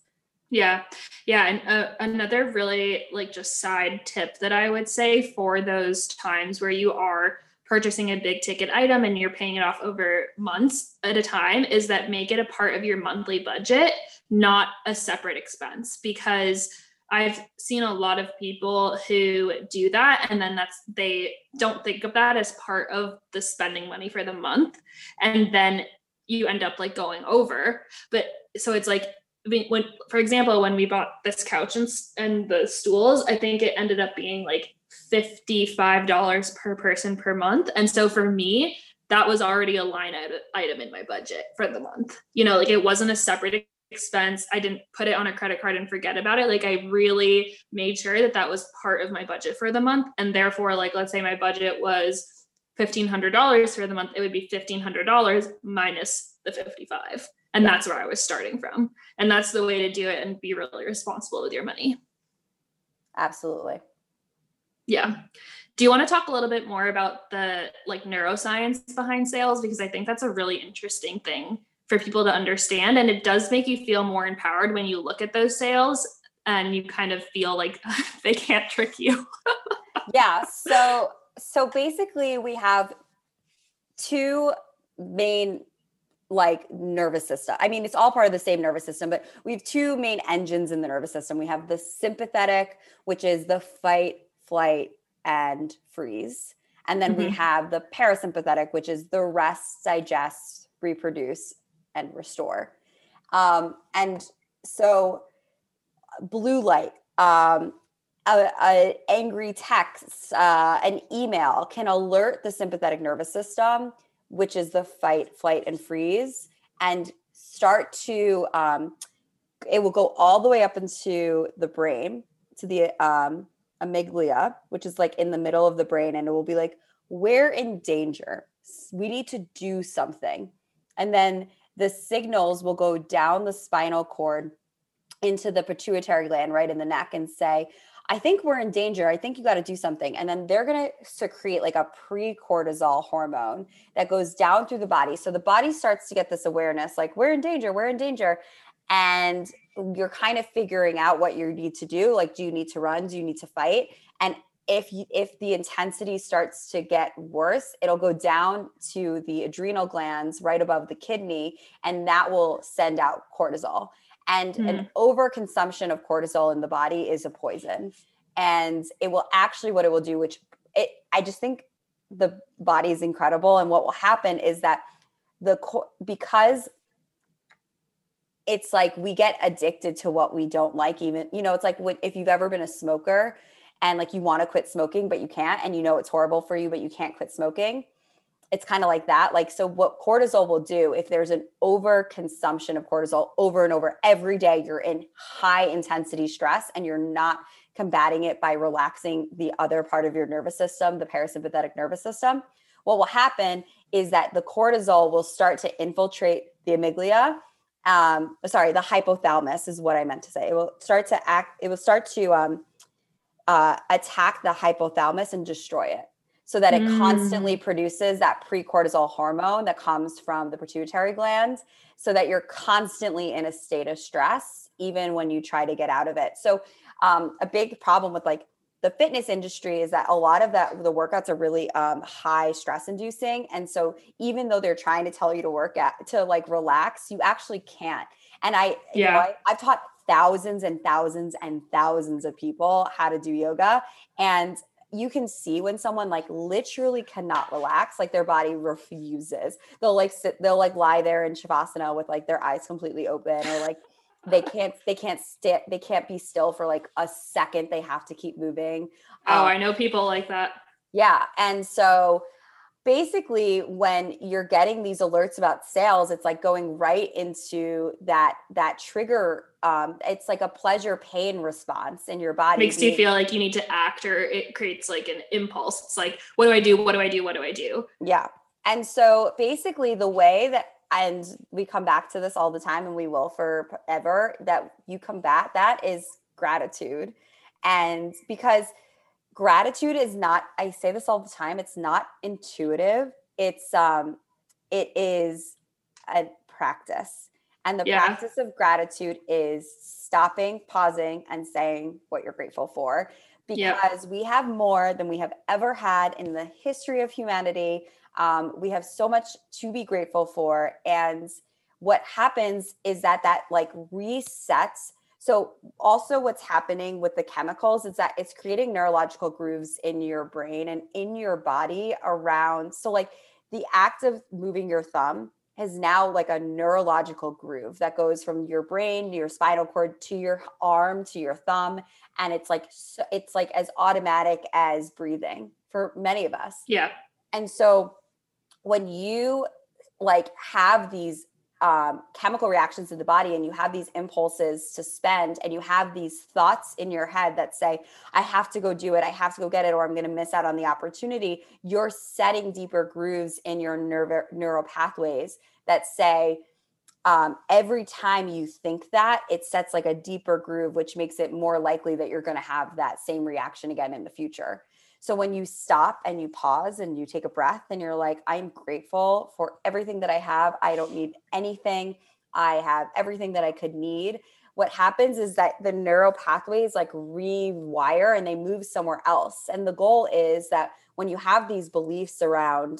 Yeah. Yeah. And uh, another really like just side tip that I would say for those times where you are purchasing a big ticket item and you're paying it off over months at a time is that make it a part of your monthly budget, not a separate expense. Because I've seen a lot of people who do that and then that's they don't think of that as part of the spending money for the month. And then you end up like going over. But so it's like I mean, when, for example, when we bought this couch and, and the stools, I think it ended up being like $55 per person per month. And so for me, that was already a line item in my budget for the month. You know, like it wasn't a separate expense. I didn't put it on a credit card and forget about it. Like I really made sure that that was part of my budget for the month. And therefore, like, let's say my budget was $1,500 for the month, it would be $1,500 minus the 55. And that's where I was starting from. And that's the way to do it and be really responsible with your money. absolutely Yeah. Do you want to talk a little bit more about the like neuroscience behind sales? Because I think that's a really interesting thing for people to understand. And it does make you feel more empowered when you look at those sales and you kind of feel like they can't trick you. yeah so so basically we have two main like nervous system i mean it's all part of the same nervous system but we have two main engines in the nervous system we have the sympathetic which is the fight flight and freeze and then we Mhm. have the parasympathetic which is the rest digest reproduce and restore um, and so blue light um, a, a angry text, uh, an email can alert the sympathetic nervous system, which is the fight, flight, and freeze, and start to. Um, it will go all the way up into the brain to the um, amygdala, which is like in the middle of the brain, and it will be like, "We're in danger. We need to do something," and then the signals will go down the spinal cord into the pituitary gland right in the neck and say, I think we're in danger. I think you got to do something. And then they're going to secrete like a pre cortisol hormone that goes down through the body. So the body starts to get this awareness like, we're in danger, we're in danger. And you're kind of figuring out what you need to do. Like, do you need to run? Do you need to fight? And if you, if the intensity starts to get worse, it'll go down to the adrenal glands right above the kidney, and that will send out cortisol. And mm. an overconsumption of cortisol in the body is a poison. And it will actually, what it will do, which it, I just think the body is incredible. And what will happen is that the, because it's like we get addicted to what we don't like, even, you know, it's like if you've ever been a smoker and like you want to quit smoking, but you can't, and you know it's horrible for you, but you can't quit smoking it's kind of like that. Like, so what cortisol will do if there's an over consumption of cortisol over and over every day, you're in high intensity stress and you're not combating it by relaxing the other part of your nervous system, the parasympathetic nervous system. What will happen is that the cortisol will start to infiltrate the amygdala. Um, sorry, the hypothalamus is what I meant to say. It will start to act, it will start to um, uh, attack the hypothalamus and destroy it so that it mm. constantly produces that pre-cortisol hormone that comes from the pituitary gland so that you're constantly in a state of stress even when you try to get out of it. So um, a big problem with like the fitness industry is that a lot of that the workouts are really um, high stress inducing. And so even though they're trying to tell you to work at to like relax you actually can't. And i yeah you know, I, i've taught thousands and thousands and thousands of people how to do yoga and you can see when someone like literally cannot relax, like their body refuses. They'll like sit, they'll like lie there in shavasana with like their eyes completely open, or like they can't they can't stay they can't be still for like a second. They have to keep moving. Oh, um, I know people like that. Yeah, and so basically when you're getting these alerts about sales it's like going right into that that trigger um it's like a pleasure pain response in your body makes you feel like you need to act or it creates like an impulse. It's like what do i do? What do i do? What do i do? Yeah. And so basically the way that and we come back to this all the time and we will forever that you combat that is gratitude. And because gratitude is not i say this all the time it's not intuitive. It's um it is a practice. And the yeah. practice of gratitude is stopping pausing and saying what you're grateful for. Because yep. we have more than we have ever had in the history of humanity. Um, we have so much to be grateful for. And what happens is that that like resets so, also, what's happening with the chemicals is that it's creating neurological grooves in your brain and in your body around. So, like the act of moving your thumb has now like a neurological groove that goes from your brain to your spinal cord to your arm to your thumb. And it's like, it's like as automatic as breathing for many of us. Yeah. And so, when you like have these um, chemical reactions in the body and you have these impulses to spend and you have these thoughts in your head that say i have to go do it. I have to go get it or i'm going to miss out on the opportunity you're setting deeper grooves in your nerve neural pathways that say um, every time you think that it sets like a deeper groove which makes it more likely that you're going to have that same reaction again in the future so when you stop and you pause and you take a breath and you're like, I'm grateful for everything that I have. I don't need anything. I have everything that I could need. What happens is that the neural pathways like rewire and they move somewhere else. And the goal is that when you have these beliefs around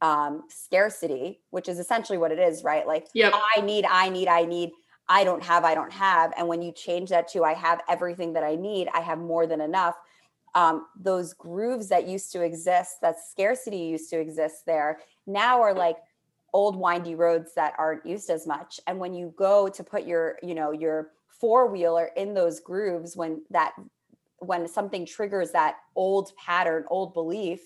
um, scarcity, which is essentially what it is, right? Like, yep. I need, I need, I need. I don't have, I don't have. And when you change that to I have everything that I need, I have more than enough, um, those grooves that used to exist, that scarcity used to exist there, now are like old windy roads that aren't used as much. And when you go to put your, you know, your four wheeler in those grooves, when that, when something triggers that old pattern, old belief,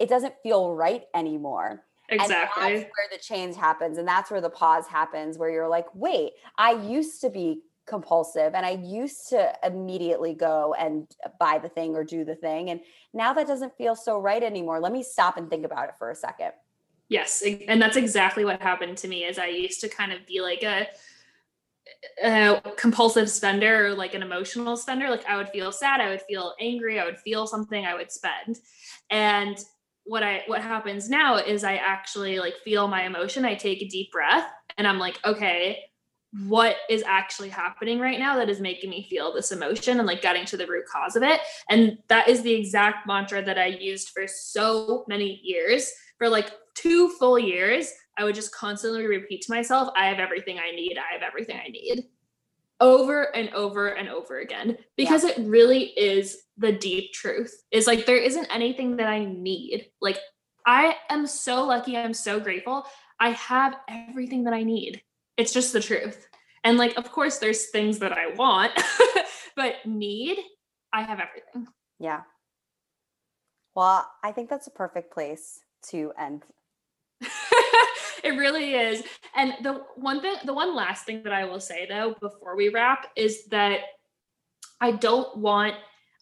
it doesn't feel right anymore. Exactly. And that's where the change happens. And that's where the pause happens, where you're like, wait, I used to be compulsive and I used to immediately go and buy the thing or do the thing. And now that doesn't feel so right anymore. Let me stop and think about it for a second. Yes. And that's exactly what happened to me is I used to kind of be like a a compulsive spender or like an emotional spender. Like I would feel sad, I would feel angry, I would feel something, I would spend. And what I what happens now is I actually like feel my emotion. I take a deep breath and I'm like, okay, what is actually happening right now that is making me feel this emotion and like getting to the root cause of it. And that is the exact mantra that I used for so many years. For like two full years, I would just constantly repeat to myself, I have everything I need. I have everything I need over and over and over again because yeah. it really is the deep truth. Is like there isn't anything that I need. Like I am so lucky. I'm so grateful. I have everything that I need. It's just the truth. And like, of course, there's things that I want, but need, I have everything. Yeah. Well, I think that's a perfect place to end. it really is. And the one thing, the one last thing that I will say though, before we wrap, is that I don't want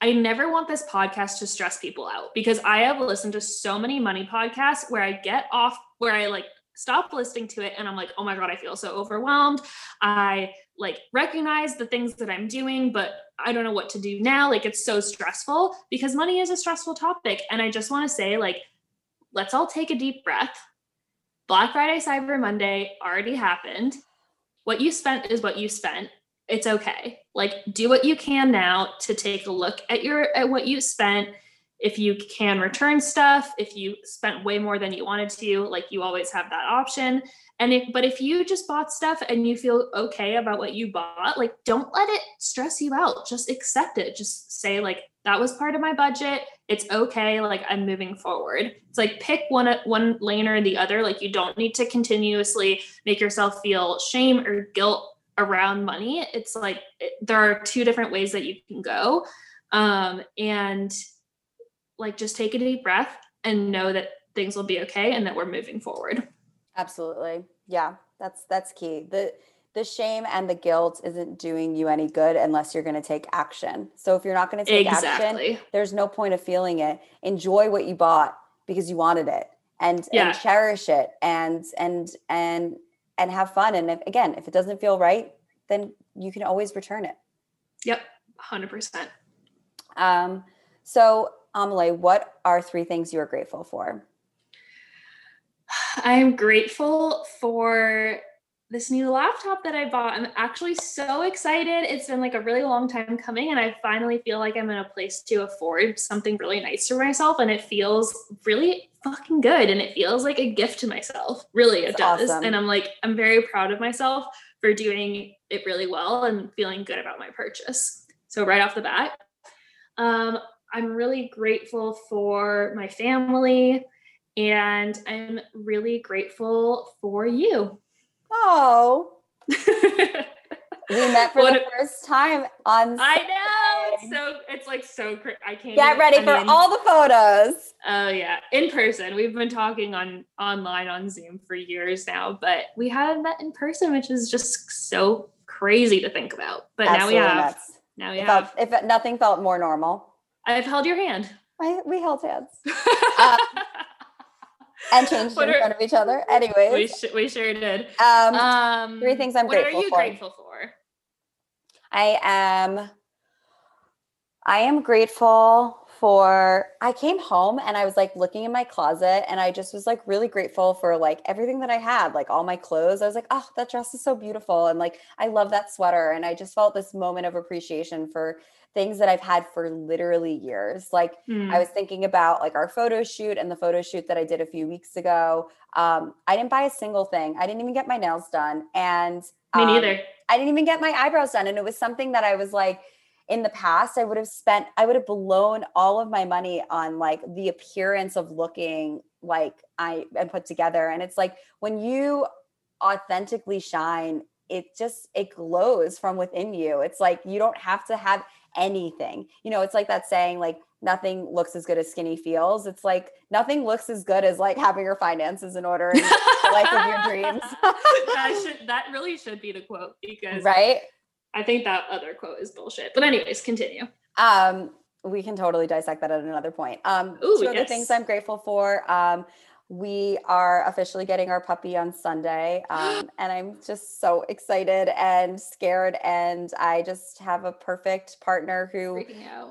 I never want this podcast to stress people out because I have listened to so many money podcasts where I get off, where I like stop listening to it and I'm like, oh my God, I feel so overwhelmed. I like recognize the things that I'm doing, but I don't know what to do now. Like it's so stressful because money is a stressful topic. And I just want to say, like, let's all take a deep breath. Black Friday, Cyber Monday already happened. What you spent is what you spent. It's okay. Like do what you can now to take a look at your at what you spent if you can return stuff if you spent way more than you wanted to like you always have that option. And if but if you just bought stuff and you feel okay about what you bought like don't let it stress you out. Just accept it. Just say like that was part of my budget. It's okay. Like i'm moving forward. It's like pick one one lane or the other. Like you don't need to continuously make yourself feel shame or guilt around money. It's like it, there are two different ways that you can go. Um and like just take a deep breath and know that things will be okay and that we're moving forward. Absolutely. Yeah, that's that's key. The the shame and the guilt isn't doing you any good unless you're going to take action. So if you're not going to take exactly. action, there's no point of feeling it. Enjoy what you bought because you wanted it and, yeah. and cherish it and and and and have fun and if, again, if it doesn't feel right, then you can always return it. Yep, 100%. Um so Amelie, what are three things you are grateful for? I'm grateful for this new laptop that I bought. I'm actually so excited. It's been like a really long time coming, and I finally feel like I'm in a place to afford something really nice for myself. And it feels really fucking good. And it feels like a gift to myself. Really, it That's does. Awesome. And I'm like, I'm very proud of myself for doing it really well and feeling good about my purchase. So, right off the bat, um, I'm really grateful for my family and I'm really grateful for you. Oh. we met for what the first time on I know. It's so it's like so I can't get ready I for mean, all the photos. Oh yeah. In person. We've been talking on online on Zoom for years now, but we haven't met in person, which is just so crazy to think about. But Absolutely now we have. Nuts. Now we if have. if nothing felt more normal. I've held your hand. I, we held hands. uh, and changed in front of each other. Anyways, we, sh- we sure did. Um, um, three things I'm grateful for. What are you for. grateful for? I am. I am grateful for I came home and I was like looking in my closet and I just was like really grateful for like everything that I had, like all my clothes. I was like, oh, that dress is so beautiful. And like, I love that sweater. And I just felt this moment of appreciation for things that I've had for literally years. Like mm. I was thinking about like our photo shoot and the photo shoot that I did a few weeks ago. Um, I didn't buy a single thing. I didn't even get my nails done. And me um, neither. I didn't even get my eyebrows done. And it was something that I was like, in the past, I would have spent, I would have blown all of my money on like the appearance of looking like I am put together. And it's like when you authentically shine, it just it glows from within you. It's like you don't have to have anything. You know, it's like that saying, like, nothing looks as good as skinny feels. It's like nothing looks as good as like having your finances in order and the life of your dreams. that should that really should be the quote because right. I think that other quote is bullshit. But anyways, continue. Um, we can totally dissect that at another point. Um, Ooh, two yes. other things I'm grateful for. Um, we are officially getting our puppy on Sunday. Um, and I'm just so excited and scared. And I just have a perfect partner who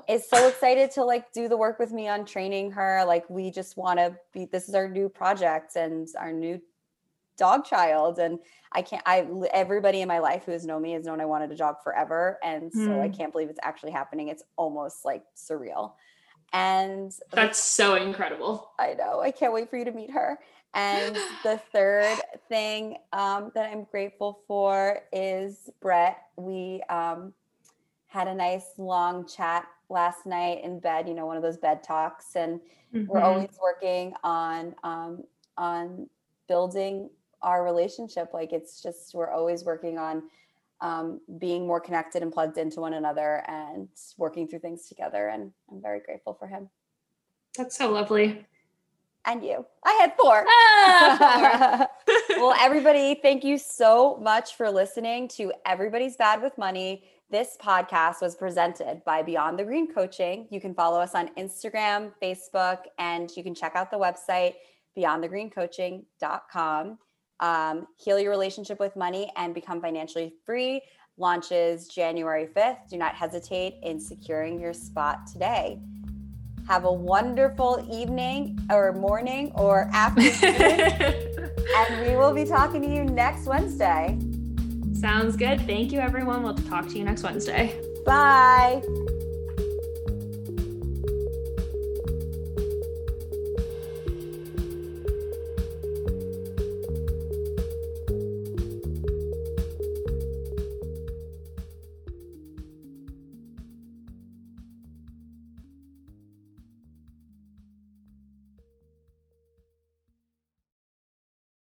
is so excited to like do the work with me on training her. Like, we just want to be, this is our new project and our new dog child. And I can't, I, everybody in my life who has known me has known I wanted a dog forever. And so mm. I hmm. can't believe it's actually happening. It's almost like surreal. And that's so incredible. I know. I can't wait for you to meet her. And the third thing um, that I'm grateful for is Brett. We um, had a nice long chat last night in bed. You know, one of those bed talks, and mm-hmm. we're always working on um, on building our relationship. Like it's just we're always working on um, being more connected and plugged into one another and working through things together. And I'm very grateful for him. That's so lovely. And you. I had four. Ah, four. well, everybody, thank you so much for listening to Everybody's Bad with Money. This podcast was presented by Beyond the Green Coaching. You can follow us on Instagram, Facebook, and you can check out the website beyondthegreencoaching.com um, Heal Your Relationship with Money and Become Financially Free launches January 5th. Do not hesitate in securing your spot today. Have a wonderful evening or morning or afternoon. and we will be talking to you next Wednesday. Sounds good. Thank you, everyone. We'll talk to you next Wednesday. Bye.